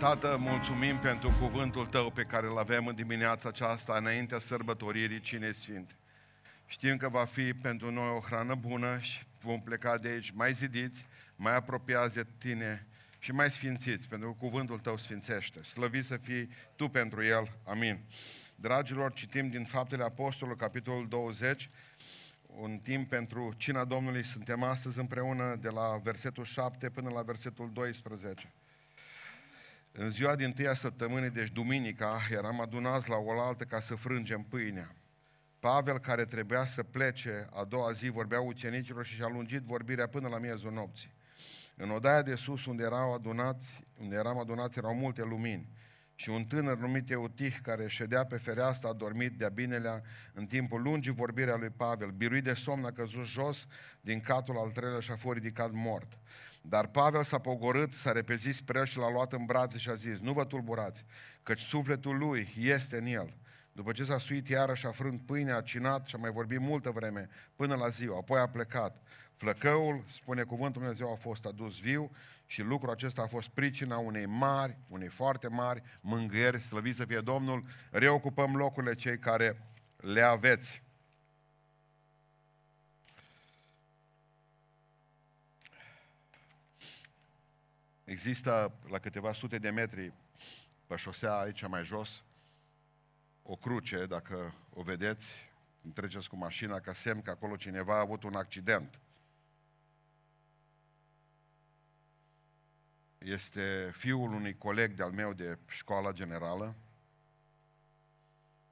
Tată, mulțumim pentru cuvântul Tău pe care îl avem în dimineața aceasta, înaintea sărbătoririi Cine Sfinte. Știm că va fi pentru noi o hrană bună și vom pleca de aici mai zidiți, mai apropiați de Tine și mai sfințiți, pentru că cuvântul Tău sfințește. Slăvit să fii Tu pentru El. Amin. Dragilor, citim din Faptele Apostolului, capitolul 20, un timp pentru cina Domnului. Suntem astăzi împreună de la versetul 7 până la versetul 12. În ziua din tâia săptămânii, deci duminica, eram adunați la oaltă ca să frângem pâinea. Pavel, care trebuia să plece a doua zi, vorbea ucenicilor și și-a lungit vorbirea până la miezul nopții. În odaia de sus, unde, erau adunați, unde eram adunați, erau multe lumini. Și un tânăr numit Eutih, care ședea pe fereastră, a dormit de-a binelea în timpul lungii vorbirea lui Pavel. Biruit de somn, a căzut jos din catul al treilea și a fost ridicat mort. Dar Pavel s-a pogorât, s-a repezit spre el și l-a luat în brațe și a zis, nu vă tulburați, căci sufletul lui este în el. După ce s-a suit iarăși, a frânt pâinea, a cinat și a mai vorbit multă vreme, până la ziua. Apoi a plecat. Flăcăul, spune cuvântul Dumnezeu, a fost adus viu și lucrul acesta a fost pricina unei mari, unei foarte mari mângâieri, slăvit să fie Domnul, reocupăm locurile cei care le aveți. Există la câteva sute de metri pe șosea aici mai jos o cruce, dacă o vedeți, treceți cu mașina ca semn că acolo cineva a avut un accident. Este fiul unui coleg de-al meu de școala generală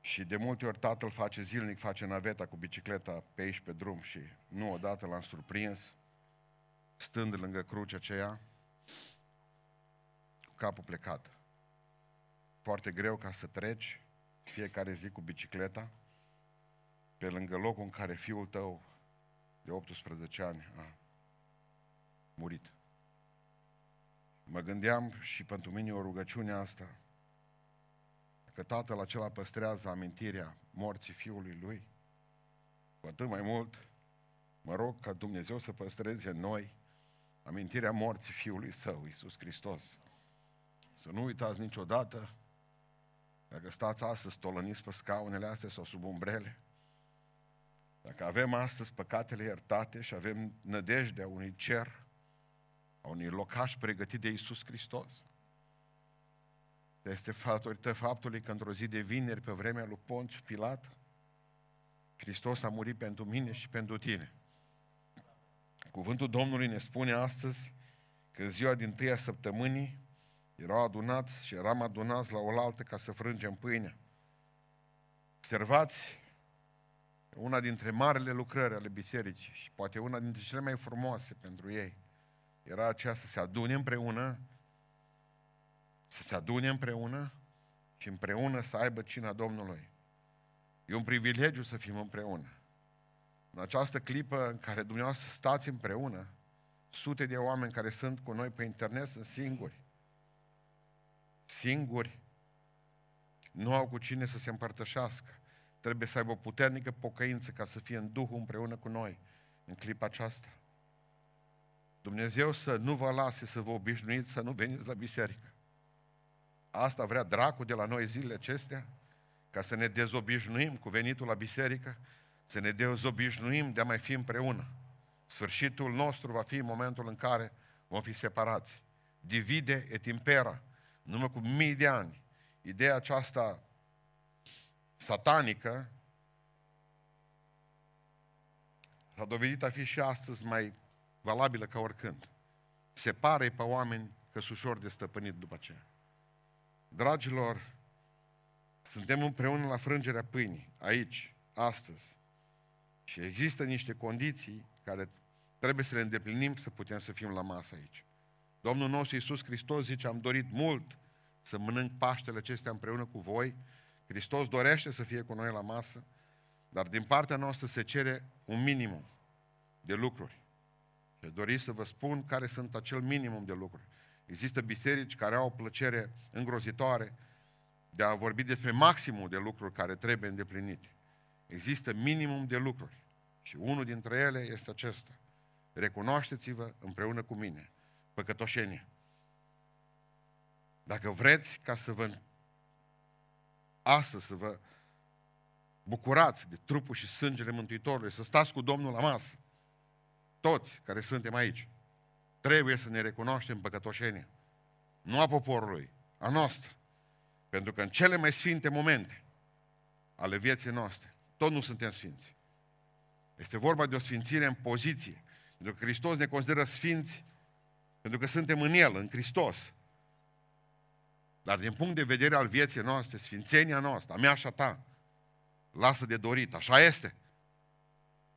și de multe ori tatăl face zilnic, face naveta cu bicicleta pe aici pe drum și nu odată l-am surprins stând lângă crucea aceea capul plecat. Foarte greu ca să treci fiecare zi cu bicicleta pe lângă locul în care fiul tău de 18 ani a murit. Mă gândeam și pentru mine o rugăciune asta, că tatăl acela păstrează amintirea morții fiului lui, cu atât mai mult mă rog ca Dumnezeu să păstreze în noi amintirea morții fiului său, Iisus Hristos. Să nu uitați niciodată, dacă stați astăzi tolăniți pe scaunele astea sau sub umbrele, dacă avem astăzi păcatele iertate și avem nădejdea unui cer, a unui locaș pregătit de Iisus Hristos, este datorită faptului că într-o zi de vineri, pe vremea lui Ponțiu Pilat, Hristos a murit pentru mine și pentru tine. Cuvântul Domnului ne spune astăzi că în ziua din tâia săptămânii erau adunați și eram adunați la oaltă ca să frângem pâinea. Observați una dintre marele lucrări ale bisericii și poate una dintre cele mai frumoase pentru ei era aceea să se adune împreună, să se adune împreună și împreună să aibă cina Domnului. E un privilegiu să fim împreună. În această clipă în care dumneavoastră stați împreună, sute de oameni care sunt cu noi pe internet sunt singuri singuri, nu au cu cine să se împărtășească. Trebuie să aibă o puternică pocăință ca să fie în Duhul împreună cu noi în clipa aceasta. Dumnezeu să nu vă lase să vă obișnuiți să nu veniți la biserică. Asta vrea dracul de la noi zilele acestea, ca să ne dezobișnuim cu venitul la biserică, să ne dezobișnuim de a mai fi împreună. Sfârșitul nostru va fi în momentul în care vom fi separați. Divide et impera numai cu mii de ani, ideea aceasta satanică s-a dovedit a fi și astăzi mai valabilă ca oricând. Separă pe oameni că sunt ușor de stăpânit după aceea. Dragilor, suntem împreună la frângerea pâinii, aici, astăzi. Și există niște condiții care trebuie să le îndeplinim să putem să fim la masă aici. Domnul nostru Iisus Hristos zice, am dorit mult să mănânc Paștele acestea împreună cu voi. Hristos dorește să fie cu noi la masă, dar din partea noastră se cere un minimum de lucruri. Și dori să vă spun care sunt acel minimum de lucruri. Există biserici care au o plăcere îngrozitoare de a vorbi despre maximul de lucruri care trebuie îndeplinite. Există minimum de lucruri. Și unul dintre ele este acesta. Recunoașteți-vă împreună cu mine păcătoșenie. Dacă vreți ca să vă astăzi să vă bucurați de trupul și sângele Mântuitorului, să stați cu Domnul la masă, toți care suntem aici, trebuie să ne recunoaștem păcătoșenia. Nu a poporului, a noastră. Pentru că în cele mai sfinte momente ale vieții noastre, tot nu suntem sfinți. Este vorba de o sfințire în poziție. Pentru că Hristos ne consideră sfinți pentru că suntem în El, în Hristos. Dar din punct de vedere al vieții noastre, sfințenia noastră, a mea și a ta, lasă de dorit, așa este.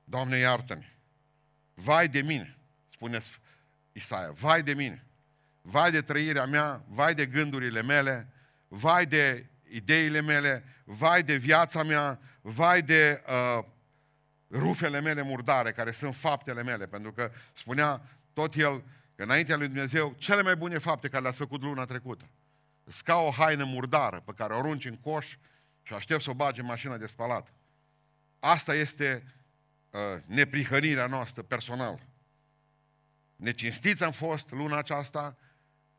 Doamne, iartă-ne! Vai de mine, spune Isaia, vai de mine! Vai de trăirea mea, vai de gândurile mele, vai de ideile mele, vai de viața mea, vai de uh, rufele mele murdare, care sunt faptele mele, pentru că spunea tot el că înaintea lui Dumnezeu, cele mai bune fapte care le-ați făcut luna trecută. Îți ca o haină murdară pe care o arunci în coș și aștept să o bagi în mașina de spălat. Asta este uh, neprihănirea noastră personală. Necinstiți am fost luna aceasta,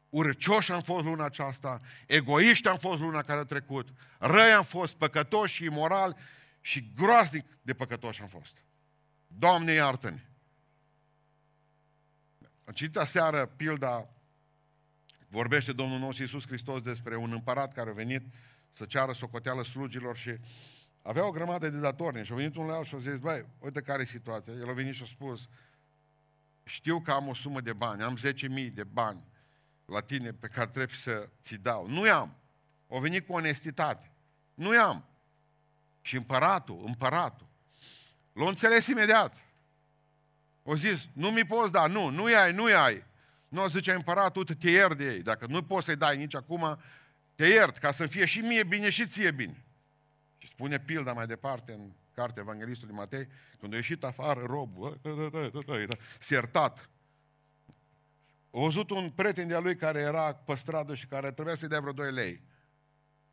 urcioși am fost luna aceasta, egoiști am fost luna care a trecut, răi am fost, păcătoși și imorali și groaznic de păcătoși am fost. Doamne, iartă-ne! Am citit aseară pilda, vorbește Domnul nostru Iisus Hristos despre un împărat care a venit să ceară socoteală slugilor și avea o grămadă de datorni și a venit un la și a zis, băi, uite care e situația. El a venit și a spus, știu că am o sumă de bani, am 10.000 de bani la tine pe care trebuie să ți dau. Nu i-am. O venit cu onestitate. Nu i-am. Și împăratul, împăratul, l-a înțeles imediat. O zis, nu mi poți da, nu, nu ai, nu ai. Nu, zice împăratul, te iert de ei. Dacă nu poți să-i dai nici acum, te iert, ca să fie și mie bine și ție bine. Și spune pilda mai departe în cartea Evanghelistului Matei, când a ieșit afară robul, s-a iertat. A văzut un prieten de-a lui care era pe stradă și care trebuia să-i dea vreo 2 lei.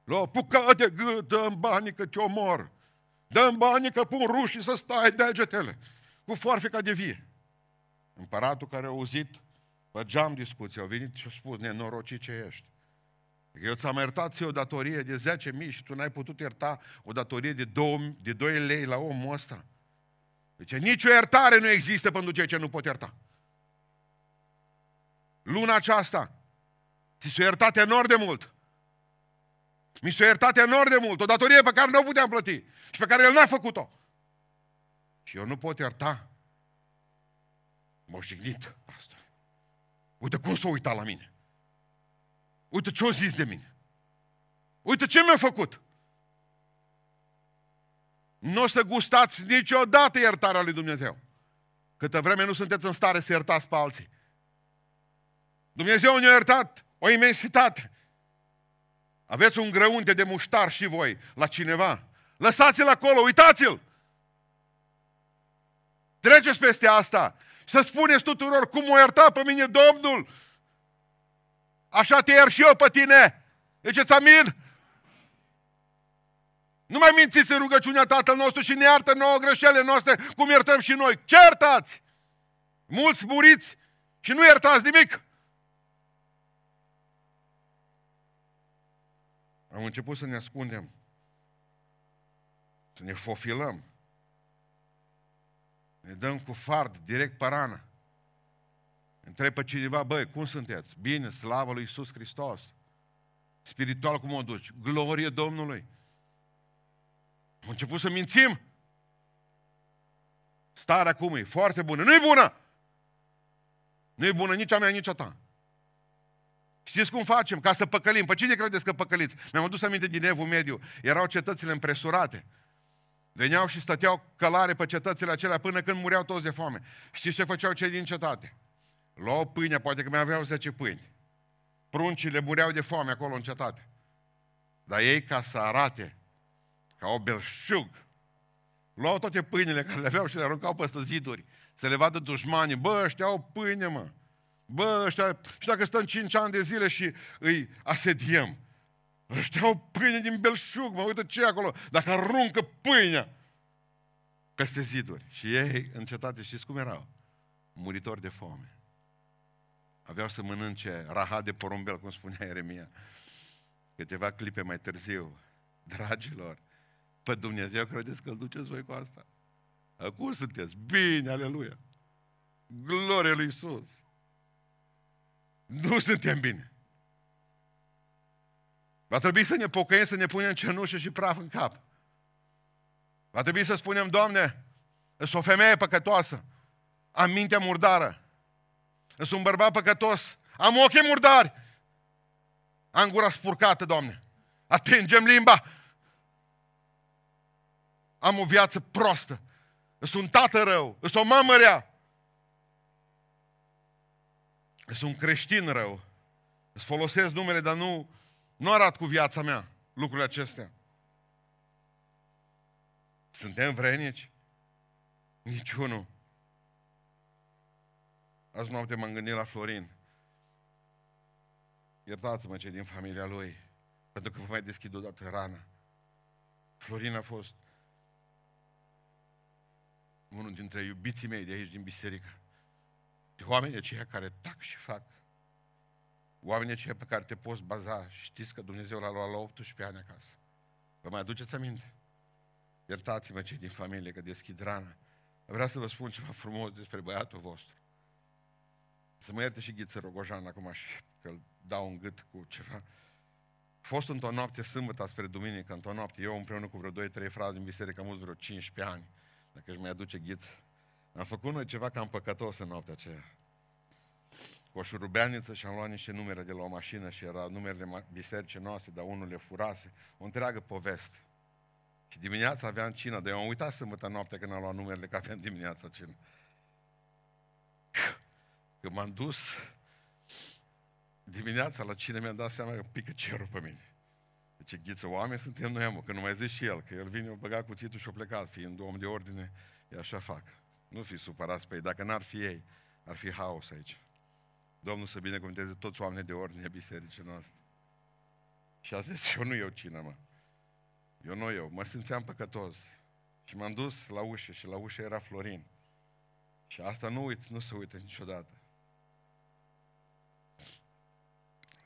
L-a apucat de gât, dă-mi banii că te omor. Dă-mi banii că pun rușii să stai degetele. Cu foarfeca de vie. Împăratul care a auzit pe geam discuția, a venit și a spus, nenorocit ce ești. Eu ți-am iertat ție o datorie de 10.000 și tu n-ai putut ierta o datorie de 2, de 2 lei la omul ăsta. Deci nicio iertare nu există pentru cei ce nu pot ierta. Luna aceasta ți s-a iertat enorm de mult. Mi s-a iertat enorm de mult. O datorie pe care nu o puteam plăti și pe care el n-a făcut-o. Și eu nu pot ierta. M-a jignit, pastor. Uite cum s-a uitat la mine. Uite ce-a zis de mine. Uite ce mi-a făcut. Nu o să gustați niciodată iertarea lui Dumnezeu. Câtă vreme nu sunteți în stare să iertați pe alții. Dumnezeu ne-a iertat o imensitate. Aveți un grăunte de muștar și voi la cineva. Lăsați-l acolo, uitați-l! Treceți peste asta să spuneți tuturor cum o ierta pe mine Domnul. Așa te iert și eu pe tine. Ziceți amin? Nu mai mințiți în rugăciunea Tatăl nostru și ne iartă nouă greșelile noastre, cum iertăm și noi. Ce iertați? Mulți muriți și nu iertați nimic. Am început să ne ascundem, să ne fofilăm, ne dăm cu fard, direct parană. Întreb pe cineva, băi, cum sunteți? Bine, slavă lui Iisus Hristos. Spiritual cum o duci? Glorie Domnului. Am început să mințim. Starea cum e? Foarte bună. Nu-i bună! Nu-i bună nici a mea, nici a ta. Știți cum facem? Ca să păcălim. Pe cine credeți că păcăliți? Mi-am adus aminte din Evul Mediu. Erau cetățile împresurate. Veneau și stăteau călare pe cetățile acelea până când mureau toți de foame. Știți ce făceau cei din cetate? Luau pâine, poate că mai aveau 10 pâini. Pruncile mureau de foame acolo în cetate. Dar ei, ca să arate ca o belșug, luau toate pâinile care le aveau și le aruncau peste ziduri, să le vadă dușmanii. Bă, ăștia au pâine, mă. Bă, ăștia, și dacă stăm 5 ani de zile și îi asediem, Ăștia au pâine din belșug, mă uită ce acolo. Dacă aruncă pâinea peste ziduri. Și ei în cetate, știți cum erau? Muritori de foame. aveau să mănânce rahat de porumbel, cum spunea Ieremia. Câteva clipe mai târziu, dragilor, pe Dumnezeu credeți că îl duceți voi cu asta? Acum sunteți bine, aleluia! Gloria lui Isus! Nu suntem bine. Va trebui să ne pocăim, să ne punem cenușă și praf în cap. Va trebui să spunem, Doamne, sunt o femeie păcătoasă, am mintea murdară, sunt un bărbat păcătos, am ochii murdari, am gura spurcată, Doamne, atingem limba, am o viață prostă, sunt un tată rău, sunt o mamă rea, sunt un creștin rău, îți folosesc numele, dar nu, nu arat cu viața mea lucrurile acestea. Suntem vrenici? Niciunul. Azi noapte m-am gândit la Florin. Iertați-mă cei din familia lui, pentru că vă mai deschid odată rana. Florin a fost unul dintre iubiții mei de aici din biserică. De oameni aceia care tac și fac. Oamenii aceia pe care te poți baza. Știți că Dumnezeu l-a luat la 18 ani acasă. Vă mai aduceți aminte? Iertați-mă cei din familie că deschid rana. Vreau să vă spun ceva frumos despre băiatul vostru. Să mă ierte și Ghiță Rogojan acum și că îl dau un gât cu ceva. A fost într-o noapte sâmbătă spre duminică, într-o noapte, eu împreună cu vreo 2-3 frazi din biserică, am avut vreo 15 ani, dacă își mai aduce ghiț. Am făcut noi ceva cam păcătos în noaptea aceea. Cu o șurubeaniță și am luat niște numere de la o mașină și era numerele bisericii noastre, dar unul le furase. O întreagă poveste. Și dimineața aveam cină, dar eu am uitat sâmbătă noapte când am luat numerele, că aveam dimineața cină. Când m-am dus dimineața la cine mi-am dat seama că pică cerul pe mine. Deci ghiță, oameni suntem noi, mă, că nu mai zici și el, că el vine, o băga cuțitul și o plecat, fiind om de ordine, e așa fac. Nu fi supărați pe ei, dacă n-ar fi ei, ar fi haos aici. Domnul să binecuvânteze toți oamenii de ordine bisericii noastre. Și a zis, eu nu eu cine, mă. Eu nu eu, mă simțeam păcătos. Și m-am dus la ușă și la ușă era Florin. Și asta nu uit, nu se uită niciodată.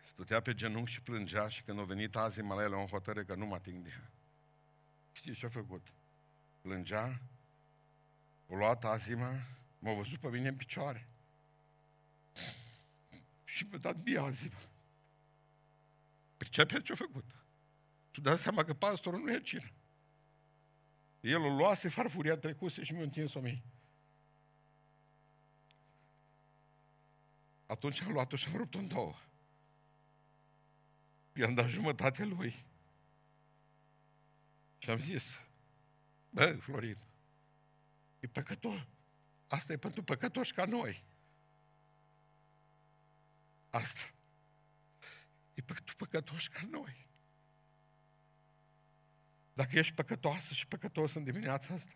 Stătea pe genunchi și plângea și când a venit azi la el, o hotărâ că nu mă ating de ea. Știți ce a făcut? Plângea, o luat azima, m-a văzut pe mine în picioare. Și mi-a dat bie azima. Pricepe ce a făcut? Tu dai seama că pastorul nu e cină. El o luase, farfuria trecuse și mi-a întins-o mie. Atunci am luat-o și am rupt-o în două. I-am dat jumătate lui. Și am zis, bă, Florin, e păcătos. Asta e pentru păcătoși ca noi. Asta. E pentru păcătoși ca noi. Dacă ești păcătoasă și păcătos în dimineața asta,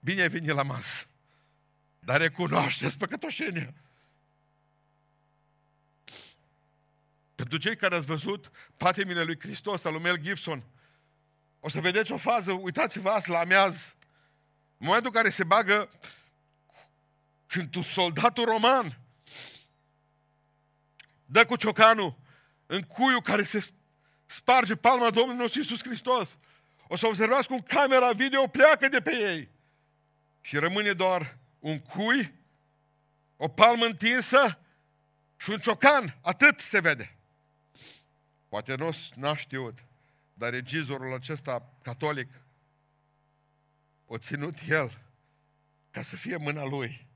bine ai venit la masă. Dar recunoașteți păcătoșenia. Pentru cei care ați văzut patimile lui Hristos, al lui Mel Gibson, o să vedeți o fază, uitați-vă azi la ameaz, în momentul în care se bagă când tu, soldatul roman, dă cu ciocanul în cuiul care se sparge palma Domnului nostru Iisus Hristos. O să observați cum camera video pleacă de pe ei. Și rămâne doar un cui, o palmă întinsă și un ciocan. Atât se vede. Poate nu n-a știut, dar regizorul acesta catolic o ținut el ca să fie mâna lui.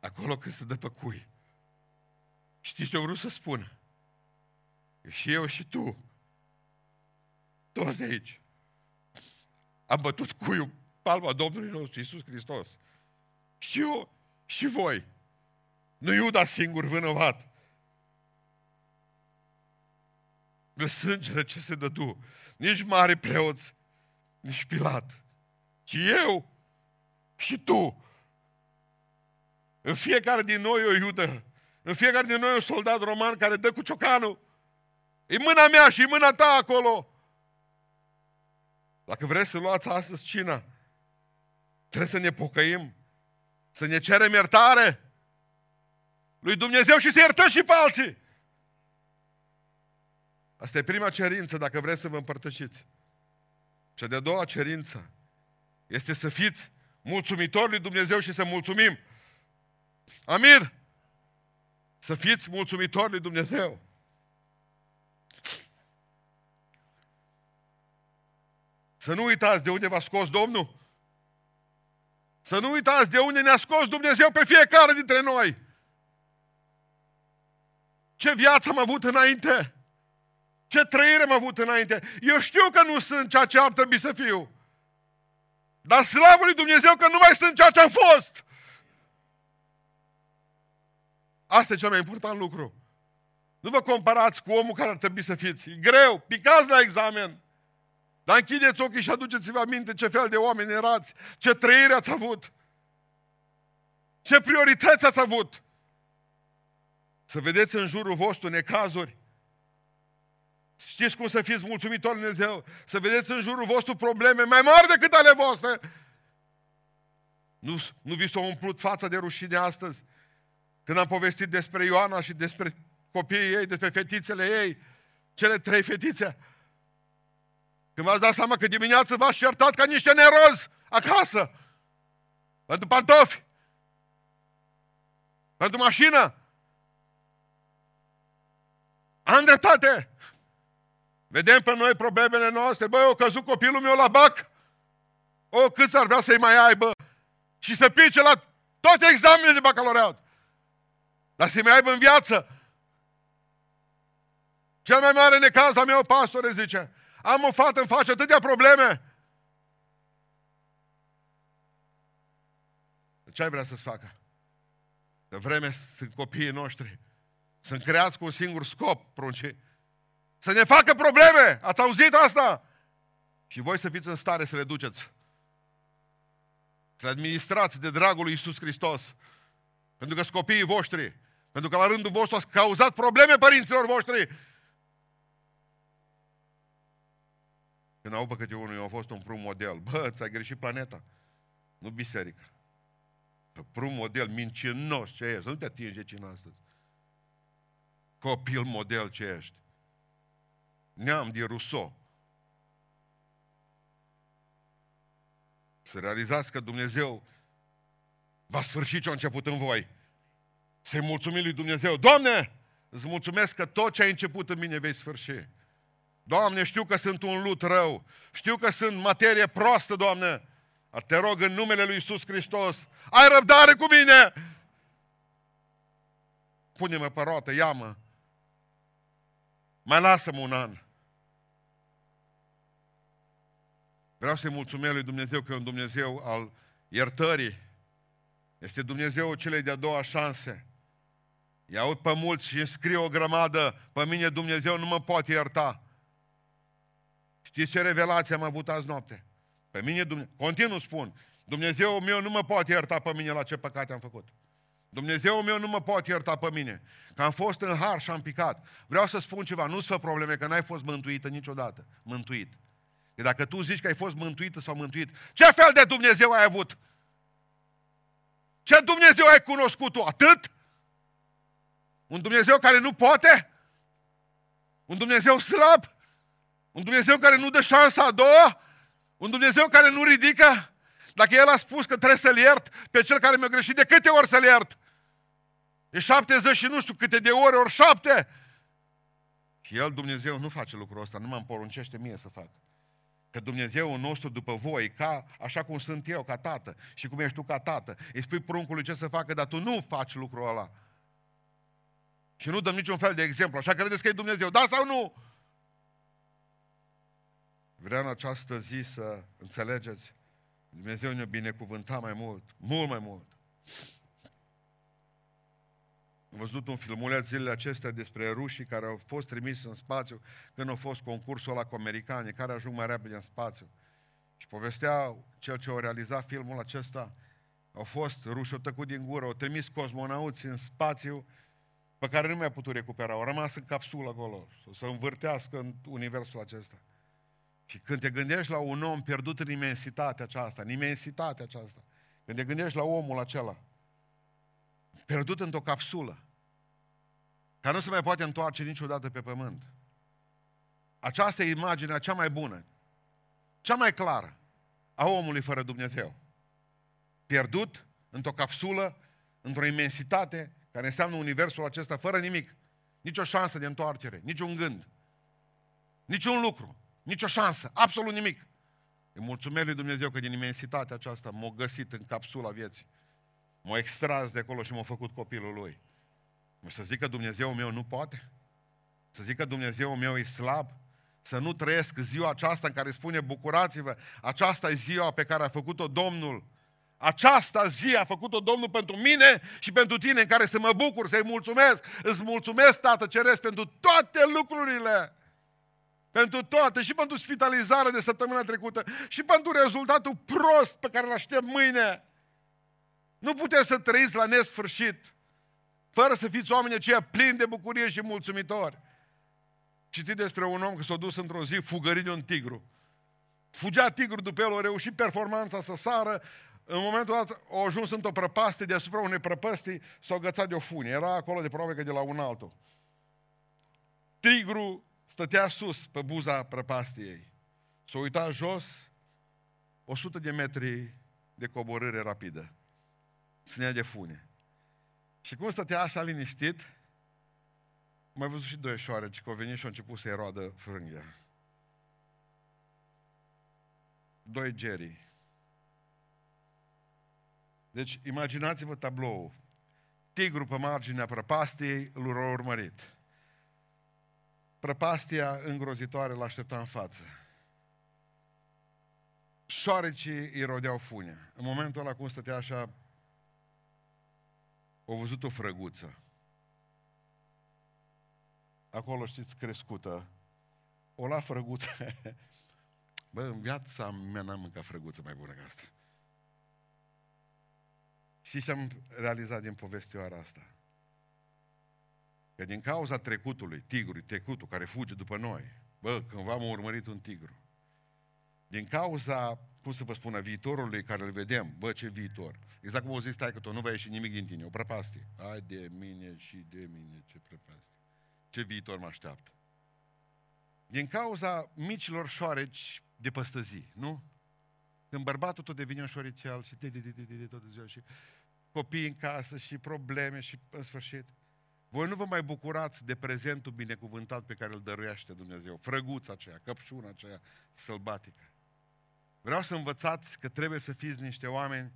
Acolo când se dă pe cui. Știți ce vreau să spun? Și eu și tu, toți de aici, am bătut cuiul palma Domnului nostru Iisus Hristos. Și eu și voi. Nu Iuda singur vinovat. de sângele ce se dădu. Nici mare preoți, nici Pilat. Ci eu și tu. În fiecare din noi o iudă. În fiecare din noi un soldat roman care dă cu ciocanul. E mâna mea și e mâna ta acolo. Dacă vreți să luați astăzi cina, trebuie să ne pocăim, să ne cerem iertare. lui Dumnezeu și să iertăm și pe alții. Asta e prima cerință dacă vreți să vă împărtășiți. Cea de-a doua cerință este să fiți mulțumitori lui Dumnezeu și să mulțumim. Amir! Să fiți mulțumitori lui Dumnezeu. Să nu uitați de unde v-a scos Domnul. Să nu uitați de unde ne-a scos Dumnezeu pe fiecare dintre noi. Ce viață am avut înainte. Ce trăire am avut înainte. Eu știu că nu sunt ceea ce ar trebui să fiu. Dar slavă lui Dumnezeu că nu mai sunt ceea ce am fost. Asta e cel mai important lucru. Nu vă comparați cu omul care ar trebui să fiți. E greu, picați la examen. Dar închideți ochii și aduceți-vă aminte ce fel de oameni erați, ce trăire ați avut, ce priorități ați avut. Să vedeți în jurul vostru necazuri. Știți cum să fiți mulțumitori Dumnezeu? Să vedeți în jurul vostru probleme mai mari decât ale voastre. Nu, nu vi s-a umplut fața de rușine astăzi? Când am povestit despre Ioana și despre copiii ei, despre fetițele ei, cele trei fetițe, când v-ați dat seama că dimineața v-ați iertat ca niște nerozi acasă, pentru pantofi, pentru mașină, am dreptate. Vedem pe noi problemele noastre. Băi, o căzut copilul meu la bac. O, cât ar vrea să-i mai aibă și să pice la toate examenele de bacalaureat. Dar să-i mai aibă în viață. Cel mai mare necaz a meu, pastore, zice, am o fată, în face atâtea probleme. Ce ai vrea să-ți facă? De vreme sunt copiii noștri. Sunt creați cu un singur scop, prunce. Să ne facă probleme. Ați auzit asta? Și voi să fiți în stare să le duceți. Să le administrați de dragul lui Iisus Hristos. Pentru că sunt copiii voștri. Pentru că la rândul vostru ați cauzat probleme părinților voștri. Când au că unul a fost un prum model. Bă, ți-ai greșit planeta. Nu biserica. Prum model, mincinos ce ești. Să nu te atingi de cine astăzi. Copil model ce ești. Neam de Rousseau. Să realizați că Dumnezeu va sfârși ce a început în voi. Să-i mulțumim lui Dumnezeu. Doamne, îți mulțumesc că tot ce ai început în mine vei sfârși. Doamne, știu că sunt un lut rău. Știu că sunt materie proastă, Doamne. Te rog în numele lui Isus Hristos, ai răbdare cu mine! Pune-mă pe roată, ia-mă. Mai lasă-mă un an. Vreau să-i mulțumesc lui Dumnezeu că e un Dumnezeu al iertării. Este Dumnezeu celei de-a doua șanse. I aud pe mulți și îmi scrie o grămadă, pe mine Dumnezeu nu mă poate ierta. Știți ce revelație am avut azi noapte? Pe mine, Dumnezeu, continuu spun, Dumnezeu meu nu mă poate ierta pe mine la ce păcate am făcut. Dumnezeu meu nu mă poate ierta pe mine, că am fost în har și am picat. Vreau să spun ceva, nu-ți fă probleme, că n-ai fost mântuită niciodată. Mântuit. Că dacă tu zici că ai fost mântuită sau mântuit, ce fel de Dumnezeu ai avut? Ce Dumnezeu ai cunoscut tu? Atât? Un Dumnezeu care nu poate? Un Dumnezeu slab? Un Dumnezeu care nu dă șansa a doua? Un Dumnezeu care nu ridică? Dacă El a spus că trebuie să-L iert pe cel care mi-a greșit, de câte ori să-L iert? E 70 și nu știu câte de ori, ori șapte. Și El, Dumnezeu, nu face lucrul ăsta, nu mă poruncește mie să fac. Că Dumnezeu nostru după voi, ca, așa cum sunt eu ca tată și cum ești tu ca tată, îi spui pruncului ce să facă, dar tu nu faci lucrul ăla. Și nu dăm niciun fel de exemplu. Așa credeți că e Dumnezeu. Da sau nu? Vreau în această zi să înțelegeți. Dumnezeu ne-a binecuvântat mai mult. Mult mai mult. Am văzut un filmuleț zilele acestea despre rușii care au fost trimis în spațiu când a fost concursul ăla cu americani, care ajung mai repede în spațiu. Și povestea cel ce a realizat filmul acesta, au fost ruși, au tăcut din gură, au trimis cosmonauți în spațiu pe care nu mi-a putut recupera. Au rămas în capsulă acolo, să se învârtească în universul acesta. Și când te gândești la un om pierdut în imensitatea aceasta, în imensitatea aceasta, când te gândești la omul acela, pierdut într-o capsulă, care nu se mai poate întoarce niciodată pe pământ. Aceasta e imaginea cea mai bună, cea mai clară a omului fără Dumnezeu. Pierdut într-o capsulă, într-o imensitate, care înseamnă universul acesta fără nimic. Nici o șansă de întoarcere, nici un gând, nici un lucru, nici o șansă, absolut nimic. Îi mulțumesc lui Dumnezeu că din imensitatea aceasta m-a găsit în capsula vieții. M-a extras de acolo și m-a făcut copilul lui. Să zic că Dumnezeu meu nu poate? Să zic că Dumnezeu meu e slab? Să nu trăiesc ziua aceasta în care spune bucurați-vă, aceasta e ziua pe care a făcut-o Domnul. Aceasta zi a făcut-o Domnul pentru mine și pentru tine, în care să mă bucur, să-i mulțumesc. Îți mulțumesc, Tată Ceresc, pentru toate lucrurile. Pentru toate, și pentru spitalizarea de săptămâna trecută, și pentru rezultatul prost pe care îl aștept mâine. Nu puteți să trăiți la nesfârșit, fără să fiți oameni aceia plini de bucurie și mulțumitori. Citit despre un om că s-a dus într-o zi fugărit de un tigru. Fugea tigru după el, a reușit performanța să sară, în momentul dat a ajuns într-o prăpastie, deasupra unei prăpăstii s-a agățat de o funie. Era acolo de probabil că de la un altul. Tigru stătea sus pe buza prăpastiei. S-a uitat jos, 100 de metri de coborâre rapidă. Ținea de fune. Și cum stătea așa liniștit, mai văzut și doi șoareci, că au venit și au început să-i roadă frânghia. Doi Jerry. Deci, imaginați-vă tablou. Tigru pe marginea prăpastiei îl a urmărit. Prăpastia îngrozitoare l-aștepta în față. Șoarecii îi rodeau funea. În momentul ăla cum stătea așa, au văzut o frăguță. Acolo, știți, crescută. O la frăguță. Bă, în viața mea n-am mâncat frăguță mai bună ca asta. Și ce am realizat din povestioara asta? Că din cauza trecutului, tigrului, trecutul care fuge după noi, bă, cândva am urmărit un tigru. Din cauza, cum să vă spună, viitorului care îl vedem, bă, ce viitor. Exact cum o zis stai că tu nu va ieși nimic din tine, o prăpastie. Ai de mine și de mine, ce prăpastie. Ce viitor mă așteaptă. Din cauza micilor șoareci de păstăzi, nu? Când bărbatul tot devine un șorițel și de, de, de, de, de, de, tot ziua și copii în casă și probleme și în sfârșit. Voi nu vă mai bucurați de prezentul binecuvântat pe care îl dăruiește Dumnezeu. Frăguța aceea, căpșuna aceea sălbatică. Vreau să învățați că trebuie să fiți niște oameni,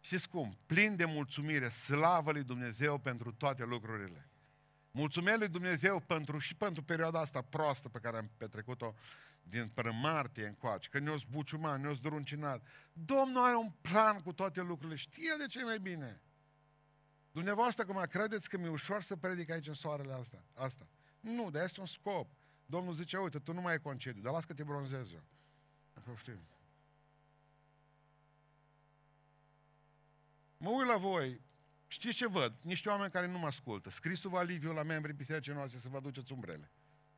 știți cum, plini de mulțumire, slavă lui Dumnezeu pentru toate lucrurile. Mulțumesc lui Dumnezeu pentru, și pentru perioada asta proastă pe care am petrecut-o din până martie încoace, că ne-o zbuciumat, ne-o zdruncinat. Domnul are un plan cu toate lucrurile, știe de ce mai bine. Dumneavoastră, cum credeți că mi-e ușor să predic aici în soarele asta? asta. Nu, dar este un scop. Domnul zice, uite, tu nu mai ai concediu, dar las că te bronzez eu. Poftim. Mă uit la voi, știți ce văd? Niște oameni care nu mă ascultă. Scrisul-vă Liviu la membrii bisericii noastre să vă duceți umbrele.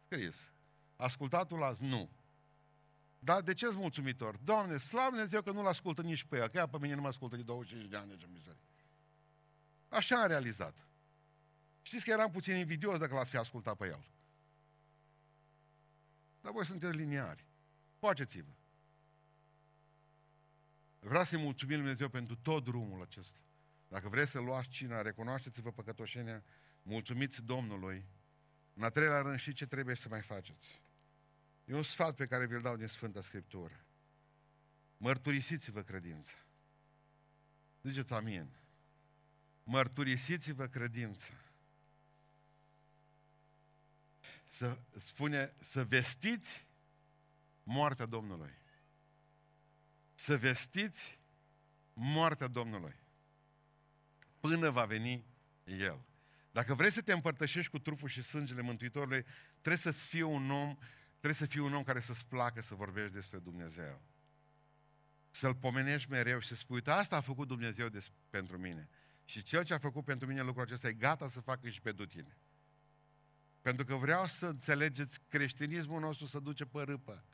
Scris. Ascultatul azi? Nu. Dar de ce-s mulțumitor? Doamne, slavă Dumnezeu că nu-L ascultă nici pe ea, că ea pe mine nu mă ascultă de 25 de ani de biserică. Așa am realizat. Știți că eram puțin invidios dacă l-ați fi ascultat pe el. Dar voi sunteți liniari. Faceți-vă. Vreau să-i mulțumim Lui Dumnezeu pentru tot drumul acesta. Dacă vreți să luați cina, recunoașteți-vă păcătoșenia, mulțumiți Domnului. În a treilea rând, și ce trebuie să mai faceți? E un sfat pe care vi-l dau din Sfânta Scriptură. Mărturisiți-vă credința. Ziceți amin. Mărturisiți-vă credința. Să spune, să vestiți moartea Domnului. Să vestiți moartea Domnului. Până va veni El. Dacă vrei să te împărtășești cu trupul și sângele Mântuitorului, trebuie să fii un om Trebuie să fii un om care să-ți placă să vorbești despre Dumnezeu. Să-L pomenești mereu și să spui, uite, asta a făcut Dumnezeu des- pentru mine. Și Cel ce a făcut pentru mine lucrul acesta e gata să facă și pentru tine. Pentru că vreau să înțelegeți, creștinismul nostru să duce pe râpă.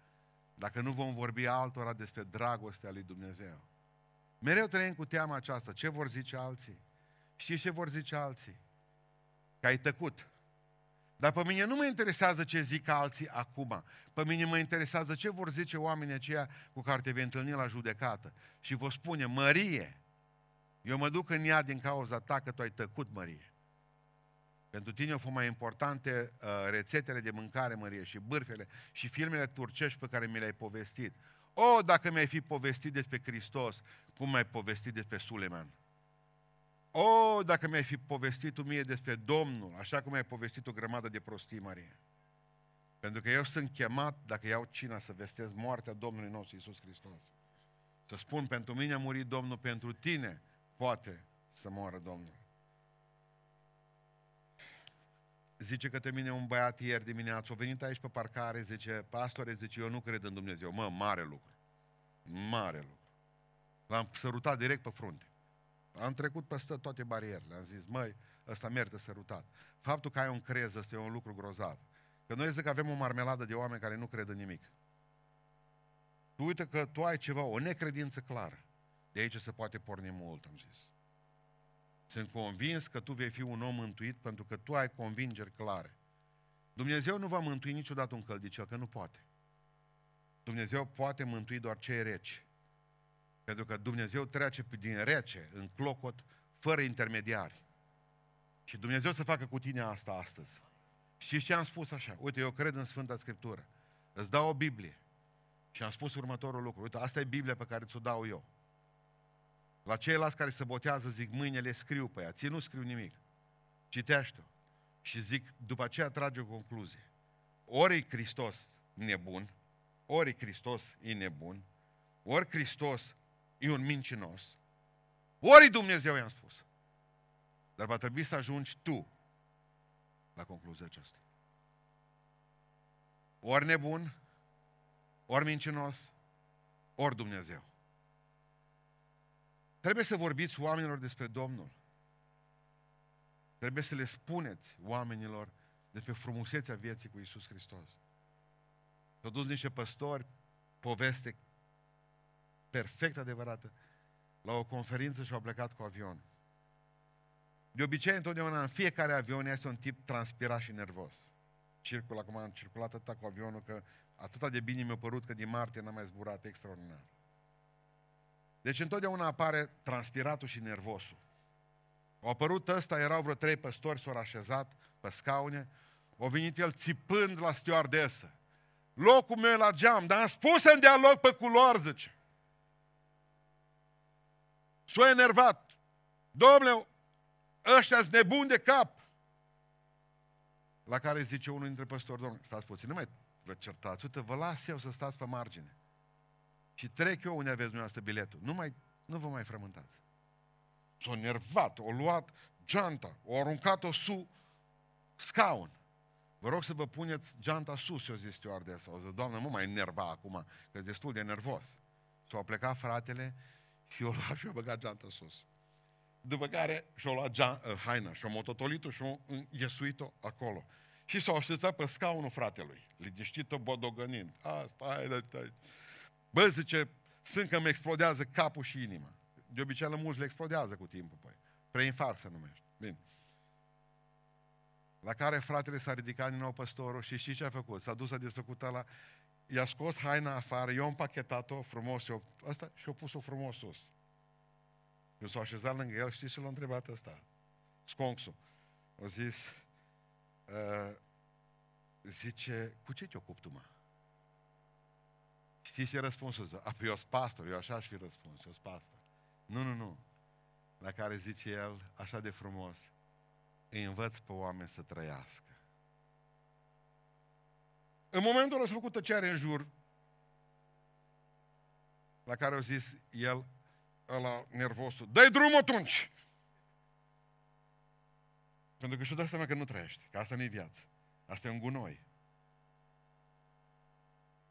Dacă nu vom vorbi altora despre dragostea lui Dumnezeu. Mereu trăim cu teama aceasta. Ce vor zice alții? Știți ce vor zice alții? Că ai tăcut. Dar pe mine nu mă interesează ce zic alții acum. Pe mine mă interesează ce vor zice oamenii aceia cu care te vei întâlni la judecată. Și vă spune, Mărie, eu mă duc în ea din cauza ta că tu ai tăcut, Mărie. Pentru tine au fost mai importante uh, rețetele de mâncare, Mărie, și bârfele și filmele turcești pe care mi le-ai povestit. O, dacă mi-ai fi povestit despre Hristos, cum mi-ai povestit despre Suleman. O, dacă mi-ai fi povestit tu mie despre Domnul, așa cum ai povestit o grămadă de prostii, Marie. Pentru că eu sunt chemat, dacă iau cina, să vestez moartea Domnului nostru Iisus Hristos. Să spun, pentru mine a murit Domnul, pentru tine poate să moară Domnul. Zice că te mine un băiat ieri dimineață, a venit aici pe parcare, zice, pastore, zice, eu nu cred în Dumnezeu. Mă, mare lucru. Mare lucru. L-am sărutat direct pe frunte. Am trecut peste toate barierele. Am zis, măi, ăsta merită sărutat. Faptul că ai un crez, ăsta e un lucru grozav. Că noi zic că avem o marmeladă de oameni care nu cred în nimic. Tu uite că tu ai ceva, o necredință clară. De aici se poate porni mult, am zis. Sunt convins că tu vei fi un om mântuit pentru că tu ai convingeri clare. Dumnezeu nu va mântui niciodată un căldicel, că nu poate. Dumnezeu poate mântui doar cei reci. Pentru că Dumnezeu trece din rece în clocot, fără intermediari. Și Dumnezeu să facă cu tine asta astăzi. Și ce am spus așa? Uite, eu cred în Sfânta Scriptură. Îți dau o Biblie. Și am spus următorul lucru. Uite, asta e Biblia pe care ți-o dau eu. La ceilalți care se botează zic, mâine le scriu pe ea. Ție nu scriu nimic. Citește-o. Și zic, după aceea trage o concluzie. Ori e Hristos nebun, ori e Hristos e nebun, ori Hristos e un mincinos, ori Dumnezeu i-am spus. Dar va trebui să ajungi tu la concluzia aceasta. Ori nebun, ori mincinos, ori Dumnezeu. Trebuie să vorbiți oamenilor despre Domnul. Trebuie să le spuneți oamenilor despre frumusețea vieții cu Isus Hristos. S-au dus niște păstori, poveste perfect adevărată, la o conferință și au plecat cu avion. De obicei, întotdeauna, în fiecare avion este un tip transpirat și nervos. Circul, acum am circulat atâta cu avionul că atâta de bine mi-a părut că din martie n-am mai zburat extraordinar. Deci întotdeauna apare transpiratul și nervosul. Au apărut ăsta, erau vreo trei păstori, s-au așezat pe scaune, au venit el țipând la stewardesă. Locul meu la geam, dar am spus în dialog pe culoar, zice. S-a enervat. Domnule, ăștia sunt nebuni de cap. La care zice unul dintre păstori, domnule, stați puțin, nu mai vă certați, uite, vă las eu să stați pe margine. Și trec eu unde aveți dumneavoastră biletul. Nu, mai, nu vă mai frământați. S-a nervat, o luat geanta, o aruncat-o su scaun. Vă rog să vă puneți geanta sus, eu zis stewardesa. O zis, doamnă, nu mai nerva acum, că e destul de nervos. S-a plecat fratele și o luat și o băgat geanta sus. După care și-a luat gean, uh, haina și-a mototolit-o și a iesuit-o acolo. Și s-a așezat pe scaunul fratelui, liniștit-o bodogănind. Asta, hai, hai, hai. Bă, zice, sunt că îmi explodează capul și inima. De obicei la mulți le explodează cu timpul, păi. Preinfarct se numește. Bine. La care fratele s-a ridicat din nou păstorul și știți ce a făcut? S-a dus, a desfăcut la i-a scos haina afară, eu am împachetat-o frumos, eu, asta, și-a pus-o frumos sus. Eu s-a așezat lângă el, știți ce l-a întrebat ăsta? Sconxul. A zis, uh, zice, cu ce te ocupi tu, mă? Știți ce răspunsul? A, eu sunt pastor, eu așa aș fi răspuns, eu sunt pastor. Nu, nu, nu. La care zice el, așa de frumos, îi învăț pe oameni să trăiască. În momentul ăla s-a făcut tăceare în jur, la care au zis el, ăla nervosul, dă-i drum atunci! Pentru că și-o dat seama că nu trăiești, că asta nu e viață. Asta e un gunoi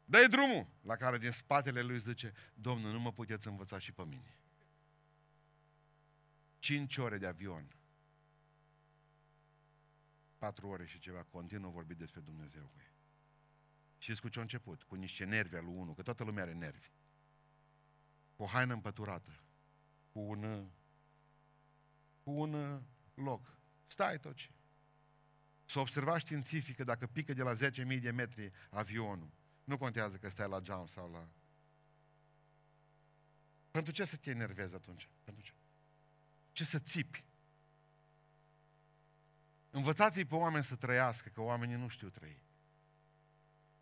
dă drumul! La care din spatele lui zice, Domnul, nu mă puteți învăța și pe mine. Cinci ore de avion. Patru ore și ceva, continuă vorbit despre Dumnezeu cu ei. Și cu ce a început? Cu niște nervi al unul, că toată lumea are nervi. Cu o haină împăturată. Cu un, cu un loc. Stai toci. S-a observat științific că dacă pică de la 10.000 de metri avionul, nu contează că stai la geam sau la... Pentru ce să te enervezi atunci? Pentru ce? Ce să țipi? Învățați-i pe oameni să trăiască, că oamenii nu știu trăi.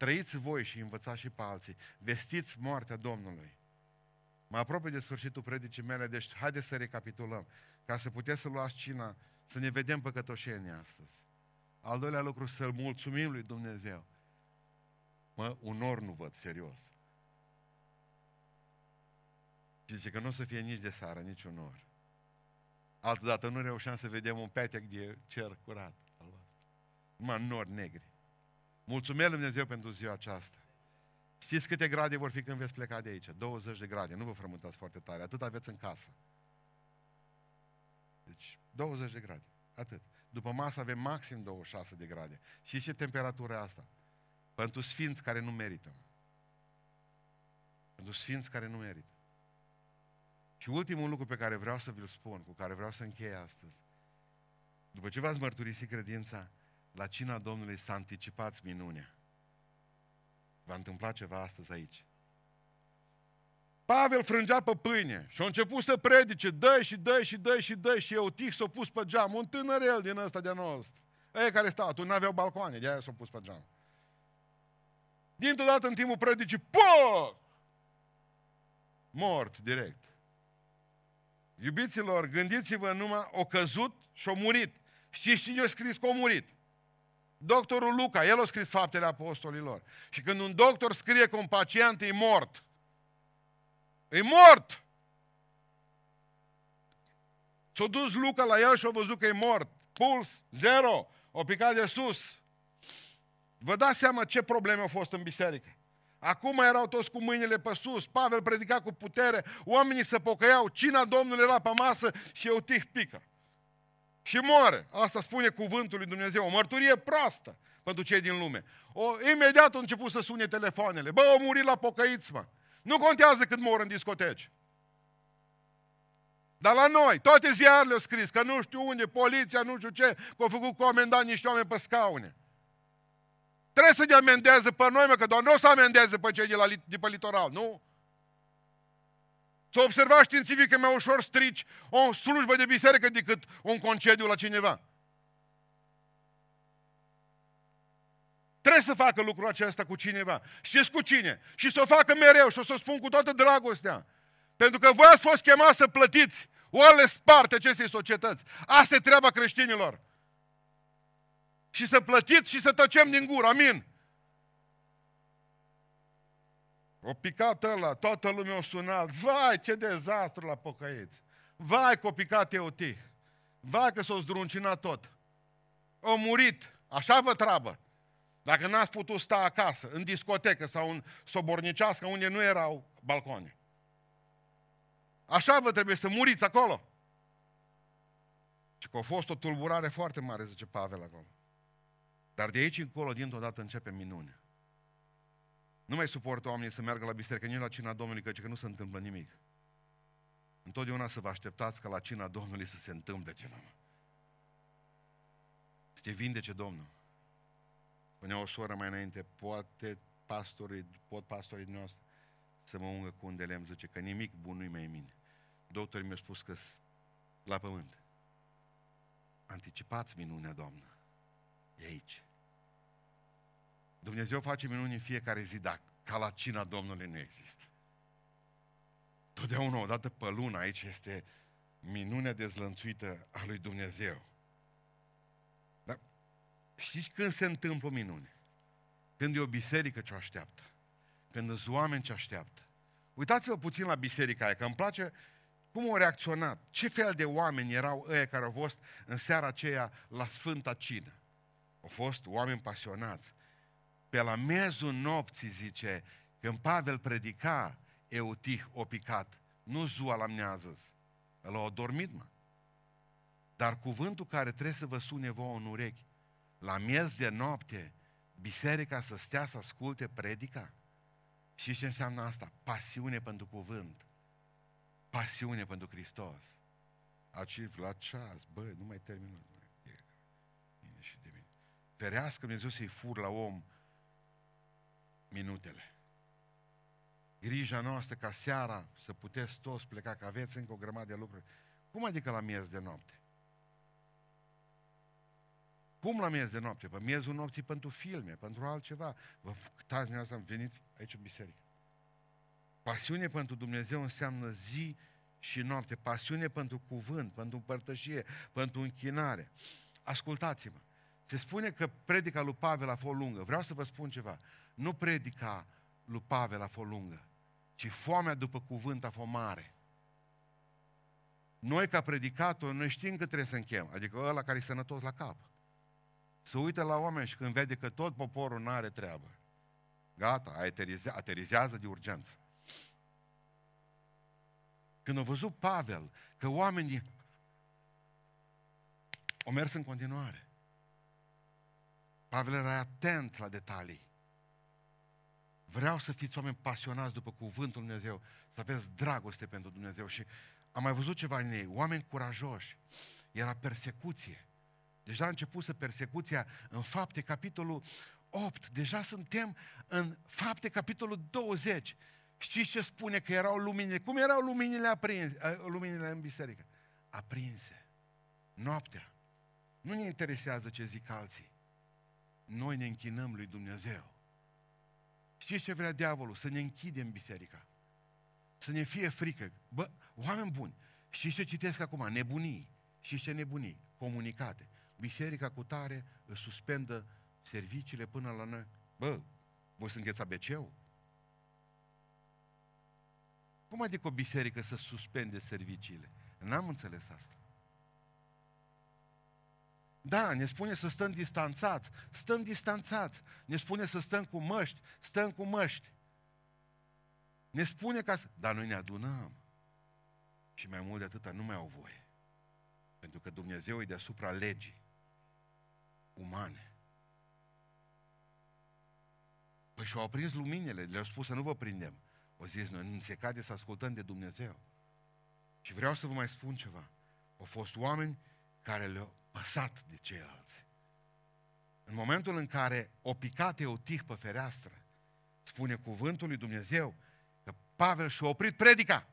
Trăiți voi și învățați și pe alții. Vestiți moartea Domnului. Mă apropie de sfârșitul predicii mele, deci haideți să recapitulăm. Ca să puteți să luați cina, să ne vedem păcătoșenii astăzi. Al doilea lucru, să-L mulțumim lui Dumnezeu. Mă, un or nu văd, serios. Zice că nu o să fie nici de seară, nici un or. Altădată nu reușeam să vedem un petec de cer curat. Numai nori negri. Mulțumesc Lui Dumnezeu pentru ziua aceasta. Știți câte grade vor fi când veți pleca de aici? 20 de grade. Nu vă frământați foarte tare. Atât aveți în casă. Deci, 20 de grade. Atât. După masă avem maxim 26 de grade. Și ce temperatură asta? Pentru sfinți care nu merită. Pentru sfinți care nu merită. Și ultimul lucru pe care vreau să vi-l spun, cu care vreau să închei astăzi. După ce v-ați mărturisit credința, la cina Domnului să anticipați minunea. Va întâmpla ceva astăzi aici. Pavel frângea pe pâine și a început să predice, dă și dă și dă și dă și Eutih s-a pus pe geam, un tânărel din ăsta de nostru. Ei care stau, atunci n-aveau balcoane, de aia s-au pus pe geam. Dintr-o dată în timpul predicii, pă! Mort, direct. Iubiților, gândiți-vă numai, o căzut și o murit. Știți cine a scris că a murit? Doctorul Luca, el a scris faptele apostolilor. Și când un doctor scrie că un pacient e mort, e mort! S-a dus Luca la el și a văzut că e mort. Puls, zero, o picat de sus. Vă dați seama ce probleme au fost în biserică. Acum erau toți cu mâinile pe sus, Pavel predica cu putere, oamenii se pocăiau, cina Domnului era pe masă și eu tih pică. Și moare. Asta spune cuvântul lui Dumnezeu. O mărturie proastă pentru cei din lume. O, imediat au început să sune telefoanele. Bă, au murit la pocăiți, mă. Nu contează cât mor în discoteci. Dar la noi, toate ziarele au scris că nu știu unde, poliția, nu știu ce, că au făcut comendat niște oameni pe scaune. Trebuie să ne amendeze pe noi, mă, că doar nu o să amendeze pe cei de, la, de pe litoral, nu? S-a observat științific că mai ușor strici o slujbă de biserică decât un concediu la cineva. Trebuie să facă lucrul acesta cu cineva. Știți cu cine? Și să o facă mereu și o să o spun cu toată dragostea. Pentru că voi ați fost chemați să plătiți oarele sparte acestei societăți. Asta e treaba creștinilor și să plătiți și să tăcem din gură. Amin. O picat ăla, toată lumea o sunat. Vai, ce dezastru la pocăiți. Vai, că o picat Eutih. Vai că s-o zdruncinat tot. O murit. Așa vă treabă. Dacă n-ați putut sta acasă, în discotecă sau în sobornicească, unde nu erau balcone. Așa vă trebuie să muriți acolo. Și că a fost o tulburare foarte mare, zice Pavel acolo. Dar de aici încolo, dintr-o dată, începe minunea. Nu mai suportă oamenii să meargă la biserică, nici la cina Domnului, căci că nu se întâmplă nimic. Întotdeauna să vă așteptați ca la cina Domnului să se întâmple ceva. Să te vindece Domnul. Spunea o soră mai înainte, poate pastorii, pot pastorii noastre să mă ungă cu un de lemn, zice că nimic bun nu-i mai în mine. Doctorii mi-au spus că la pământ. Anticipați minunea, Doamnă. E aici. Dumnezeu face minuni în fiecare zi, dar ca la cina Domnului nu există. Totdeauna, odată pe lună, aici este minunea dezlănțuită a lui Dumnezeu. Dar știți când se întâmplă minune? Când e o biserică ce o așteaptă. Când sunt oameni ce așteaptă. Uitați-vă puțin la biserica aia, că îmi place cum au reacționat. Ce fel de oameni erau ăia care au fost în seara aceea la Sfânta Cină. Au fost oameni pasionați. Pe la mezul nopții, zice, când Pavel predica, Eutih o picat. Nu zua la mnează El a dormit, mă. Dar cuvântul care trebuie să vă sune vouă în urechi, la miez de noapte, biserica să stea să asculte predica? Și ce înseamnă asta? Pasiune pentru cuvânt. Pasiune pentru Hristos. Aci la ceas, băi, nu mai termină. ferească Dumnezeu să-i fur la om minutele. Grija noastră ca seara să puteți toți pleca, că aveți încă o grămadă de lucruri. Cum adică la miez de noapte? Cum la miez de noapte? Pe miezul nopții pentru filme, pentru altceva. Vă uitați, dumneavoastră, am venit aici în biserică. Pasiune pentru Dumnezeu înseamnă zi și noapte. Pasiune pentru cuvânt, pentru împărtășie, pentru închinare. Ascultați-mă. Se spune că predica lui Pavel a fost lungă. Vreau să vă spun ceva. Nu predica lui Pavel a fost lungă, ci foamea după cuvânt a fost mare. Noi, ca predicatori, noi știm că trebuie să închem. Adică ăla care e sănătos la cap. Să uită la oameni și când vede că tot poporul nu are treabă. Gata, aterize- aterizează de urgență. Când a văzut Pavel că oamenii au mers în continuare. Pavel era atent la detalii. Vreau să fiți oameni pasionați după cuvântul Dumnezeu, să aveți dragoste pentru Dumnezeu. Și am mai văzut ceva în ei, oameni curajoși. Era persecuție. Deja a început să persecuția în fapte, capitolul 8. Deja suntem în fapte, capitolul 20. Știți ce spune? Că erau luminile. Cum erau luminile aprinse, luminile în biserică? Aprinse. Noaptea. Nu ne interesează ce zic alții. Noi ne închinăm lui Dumnezeu. Știți ce vrea diavolul? Să ne închidem biserica. Să ne fie frică. Bă, oameni buni, știți ce citesc acum? Nebunii. Și ce nebunii? Comunicate. Biserica cu tare își suspendă serviciile până la noi. Bă, voi sunteți ABC-ul? Cum adică o biserică să suspende serviciile? N-am înțeles asta. Da, ne spune să stăm distanțați, stăm distanțați. Ne spune să stăm cu măști, stăm cu măști. Ne spune ca să... Dar noi ne adunăm. Și mai mult de atâta nu mai au voie. Pentru că Dumnezeu e deasupra legii umane. Păi și-au aprins luminile, le-au spus să nu vă prindem. O zis, noi nu se cade să ascultăm de Dumnezeu. Și vreau să vă mai spun ceva. Au fost oameni care le-au păsat de ceilalți. În momentul în care o picat Eutih pe fereastră, spune cuvântul lui Dumnezeu că Pavel și-a oprit predica.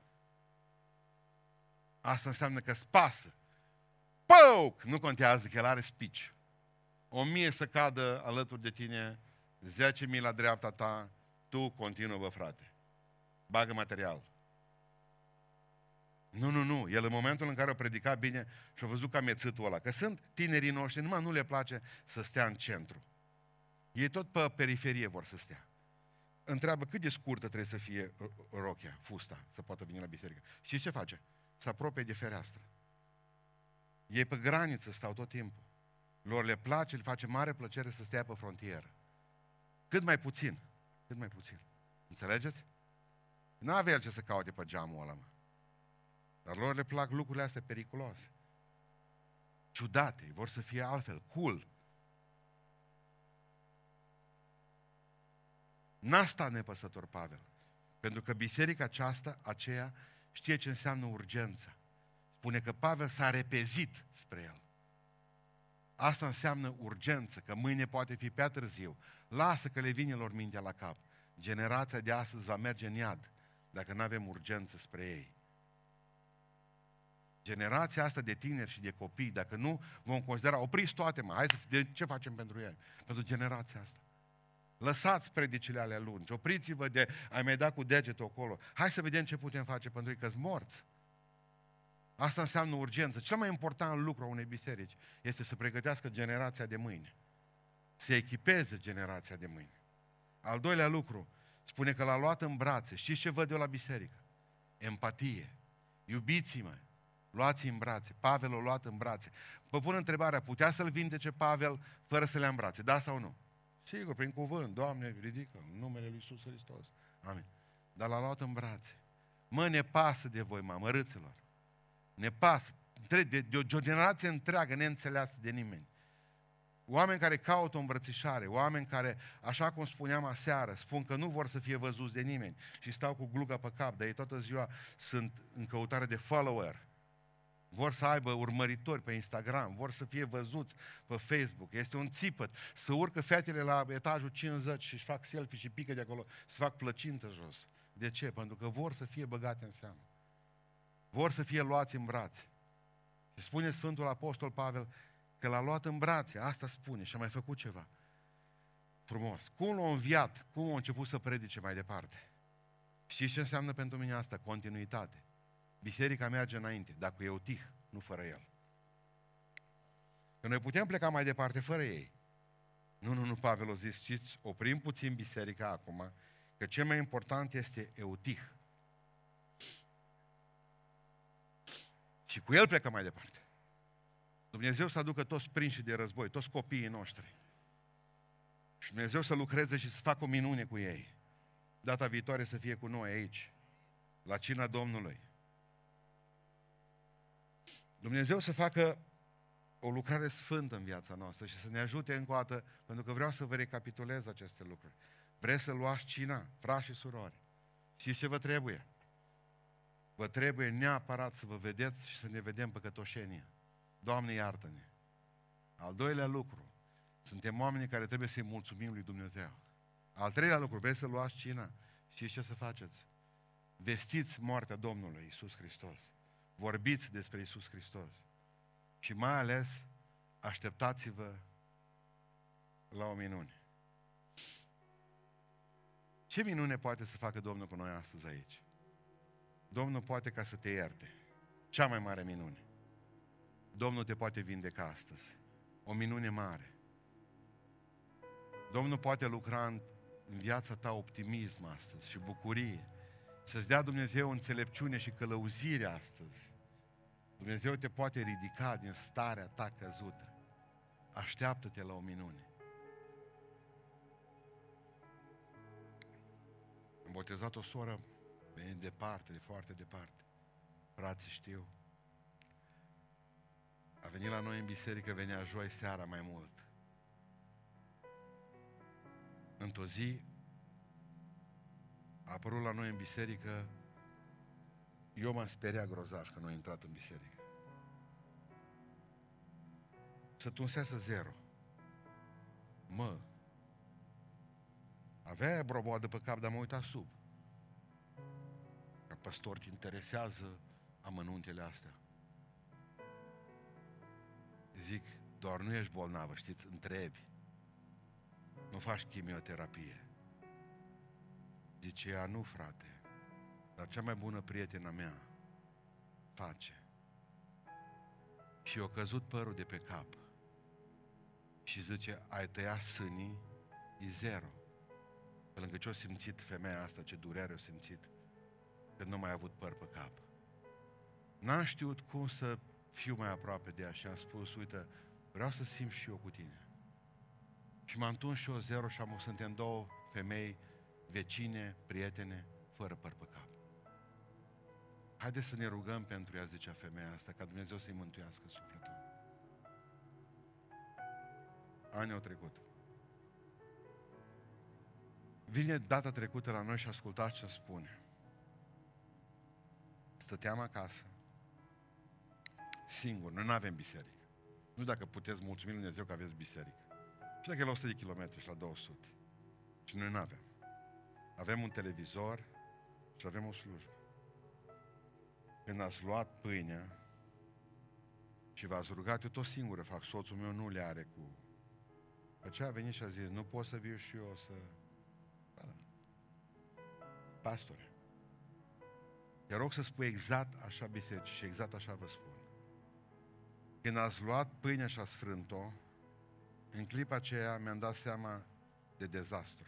Asta înseamnă că spasă. Păuc! Nu contează că el are speech. O mie să cadă alături de tine, zece mii la dreapta ta, tu continuă, bă, frate. Bagă material. Nu, nu, nu. El în momentul în care a predicat bine și a văzut ca mețâtul ăla, că sunt tinerii noștri, numai nu le place să stea în centru. Ei tot pe periferie vor să stea. Întreabă cât de scurtă trebuie să fie rochia, fusta, să poată veni la biserică. Și ce face? Se apropie de fereastră. Ei pe graniță stau tot timpul. Lor le place, le face mare plăcere să stea pe frontieră. Cât mai puțin. Cât mai puțin. Înțelegeți? Nu avea el ce să caute pe geamul ăla, mă. Dar lor le plac lucrurile astea periculoase. Ciudate, vor să fie altfel, cool. N-a stat nepăsător Pavel. Pentru că biserica aceasta, aceea, știe ce înseamnă urgență. Spune că Pavel s-a repezit spre el. Asta înseamnă urgență, că mâine poate fi prea târziu. Lasă că le vine lor mintea la cap. Generația de astăzi va merge în iad dacă nu avem urgență spre ei generația asta de tineri și de copii, dacă nu vom considera, opriți toate, mă, hai să, de ce facem pentru ei? Pentru generația asta. Lăsați predicile alea lungi, opriți-vă de a mai da cu degetul acolo. Hai să vedem ce putem face pentru ei, că morți. Asta înseamnă urgență. Cel mai important lucru a unei biserici este să pregătească generația de mâine. Să echipeze generația de mâine. Al doilea lucru, spune că l-a luat în brațe. Știți ce văd eu la biserică? Empatie. Iubiți-mă, Luați în brațe. Pavel l-a luat în brațe. Vă pun întrebarea, putea să-l vindece Pavel fără să le ia în brațe? Da sau nu? Sigur, prin cuvânt. Doamne, ridică în numele Lui Iisus Hristos. Amin. Dar l-a luat în brațe. Mă, ne pasă de voi, mă, râților. Ne pasă. De, de, de o generație întreagă neînțeleasă de nimeni. Oameni care caută o îmbrățișare, oameni care, așa cum spuneam aseară, spun că nu vor să fie văzuți de nimeni și stau cu gluga pe cap, dar ei toată ziua sunt în căutare de follower vor să aibă urmăritori pe Instagram, vor să fie văzuți pe Facebook. Este un țipăt. Să urcă fetele la etajul 50 și își fac selfie și pică de acolo, să fac plăcintă jos. De ce? Pentru că vor să fie băgate în seamă. Vor să fie luați în brațe. Și spune Sfântul Apostol Pavel că l-a luat în brațe, asta spune și a mai făcut ceva. Frumos. Cum l-a înviat, cum a început să predice mai departe. Știți ce înseamnă pentru mine asta? Continuitate. Biserica merge înainte, dar cu eutih, nu fără el. Că noi putem pleca mai departe fără ei. Nu, nu, nu, Pavel a zis, știți, oprim puțin biserica acum, că cel mai important este eutih. Și cu el plecăm mai departe. Dumnezeu să aducă toți prinși de război, toți copiii noștri. Și Dumnezeu să lucreze și să facă o minune cu ei. Data viitoare să fie cu noi aici, la cina Domnului. Dumnezeu să facă o lucrare sfântă în viața noastră și să ne ajute încă o dată, pentru că vreau să vă recapitulez aceste lucruri. Vreți să luați cina, frați și surori. Și ce vă trebuie? Vă trebuie neapărat să vă vedeți și să ne vedem păcătoșenia. Doamne, iartă-ne! Al doilea lucru, suntem oameni care trebuie să-i mulțumim lui Dumnezeu. Al treilea lucru, vreți să luați cina? Și ce să faceți? Vestiți moartea Domnului Isus Hristos. Vorbiți despre Isus Hristos. Și mai ales, așteptați-vă la o minune. Ce minune poate să facă Domnul cu noi astăzi aici? Domnul poate ca să te ierte. Cea mai mare minune. Domnul te poate vindeca astăzi. O minune mare. Domnul poate lucra în, în viața ta optimism astăzi și bucurie. Să-ți dea Dumnezeu înțelepciune și călăuzire astăzi. Dumnezeu te poate ridica din starea ta căzută. Așteaptă-te la o minune. Am botezat o soră venind departe, de foarte departe. Frații știu. A venit la noi în biserică, venea joi seara mai mult. Într-o zi a apărut la noi în biserică, eu m-am speriat grozav că nu a intrat în biserică. Să tunseasă zero. Mă, avea broboadă pe cap, dar m-a uitat sub. Ca păstor te interesează amănuntele astea. Zic, doar nu ești bolnavă, știți, întrebi. Nu faci chimioterapie. Zice ea, nu frate, dar cea mai bună prietena mea face. Și i-a căzut părul de pe cap. Și zice, ai tăiat sânii, e zero. Pe lângă ce a simțit femeia asta, ce durere a simțit, când nu mai a avut păr pe cap. N-am știut cum să fiu mai aproape de ea și am spus, uite, vreau să simt și eu cu tine. Și m-am întors și eu zero și am, suntem două femei, vecine, prietene, fără păr pe cap. Haideți să ne rugăm pentru ea, zicea femeia asta, ca Dumnezeu să-i mântuiască sufletul. Anii au trecut. Vine data trecută la noi și ascultați ce spune. Stăteam acasă, singur, noi nu avem biserică. Nu dacă puteți mulțumi Lui Dumnezeu că aveți biserică. Și dacă e la 100 de kilometri și la 200. Și noi nu avem. Avem un televizor și avem o slujbă. Când ați luat pâinea și v-ați rugat, eu tot singură fac, soțul meu nu le are cu... Aceea a venit și a zis, nu pot să viu și eu să Ba da. Pastore, te rog să spui exact așa biserici și exact așa vă spun. Când ați luat pâinea și ați frânt-o, în clipa aceea mi-am dat seama de dezastru.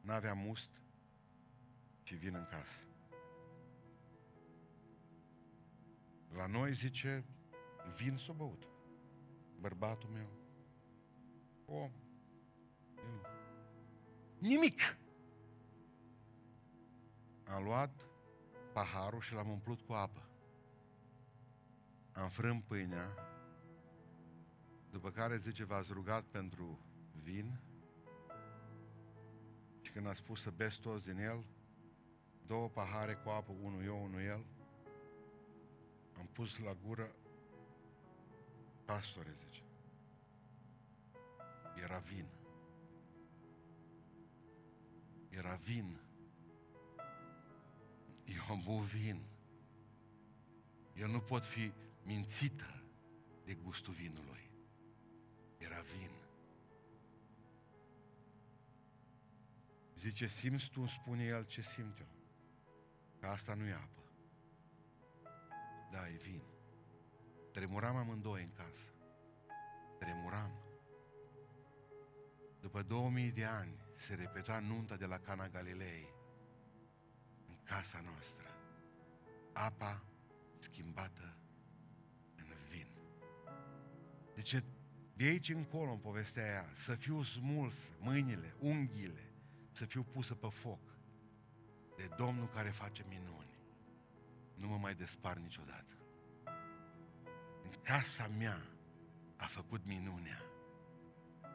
N-aveam must și vin în casă. La noi, zice, vin să băut. Bărbatul meu, om, nimic. Am luat paharul și l-am umplut cu apă. Am frânt pâinea, după care zice, v-ați rugat pentru vin și când a spus să beți toți din el, două pahare cu apă, unul eu, unul el, am pus la gură, Pastore, zice. Era vin. Era vin. Eu am băut vin. Eu nu pot fi mințită de gustul vinului. Era vin. Zice, simți tu, spune el ce simt eu. Că asta nu e apă. Da, e vin. Tremuram amândoi în casă. Tremuram. După 2000 de ani se repeta nunta de la Cana Galilei în casa noastră. Apa schimbată în vin. Deci de aici încolo în povestea aia, să fiu smuls mâinile, unghiile, să fiu pusă pe foc de Domnul care face minuni. Nu mă mai despar niciodată. În casa mea a făcut minunea.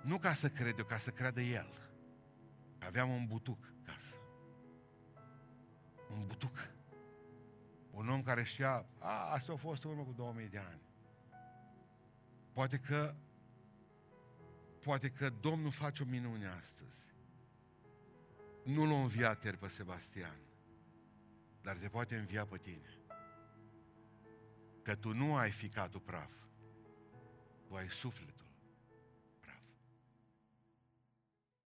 Nu ca să cred eu, ca să creadă El. Aveam un butuc casă. Un butuc. Un om care știa, a, asta a fost urmă cu 2000 de ani. Poate că poate că Domnul face o minune astăzi. Nu l-a înviat ieri pe Sebastian, dar te poate învia pe tine. Că tu nu ai ficatul praf, tu ai sufletul.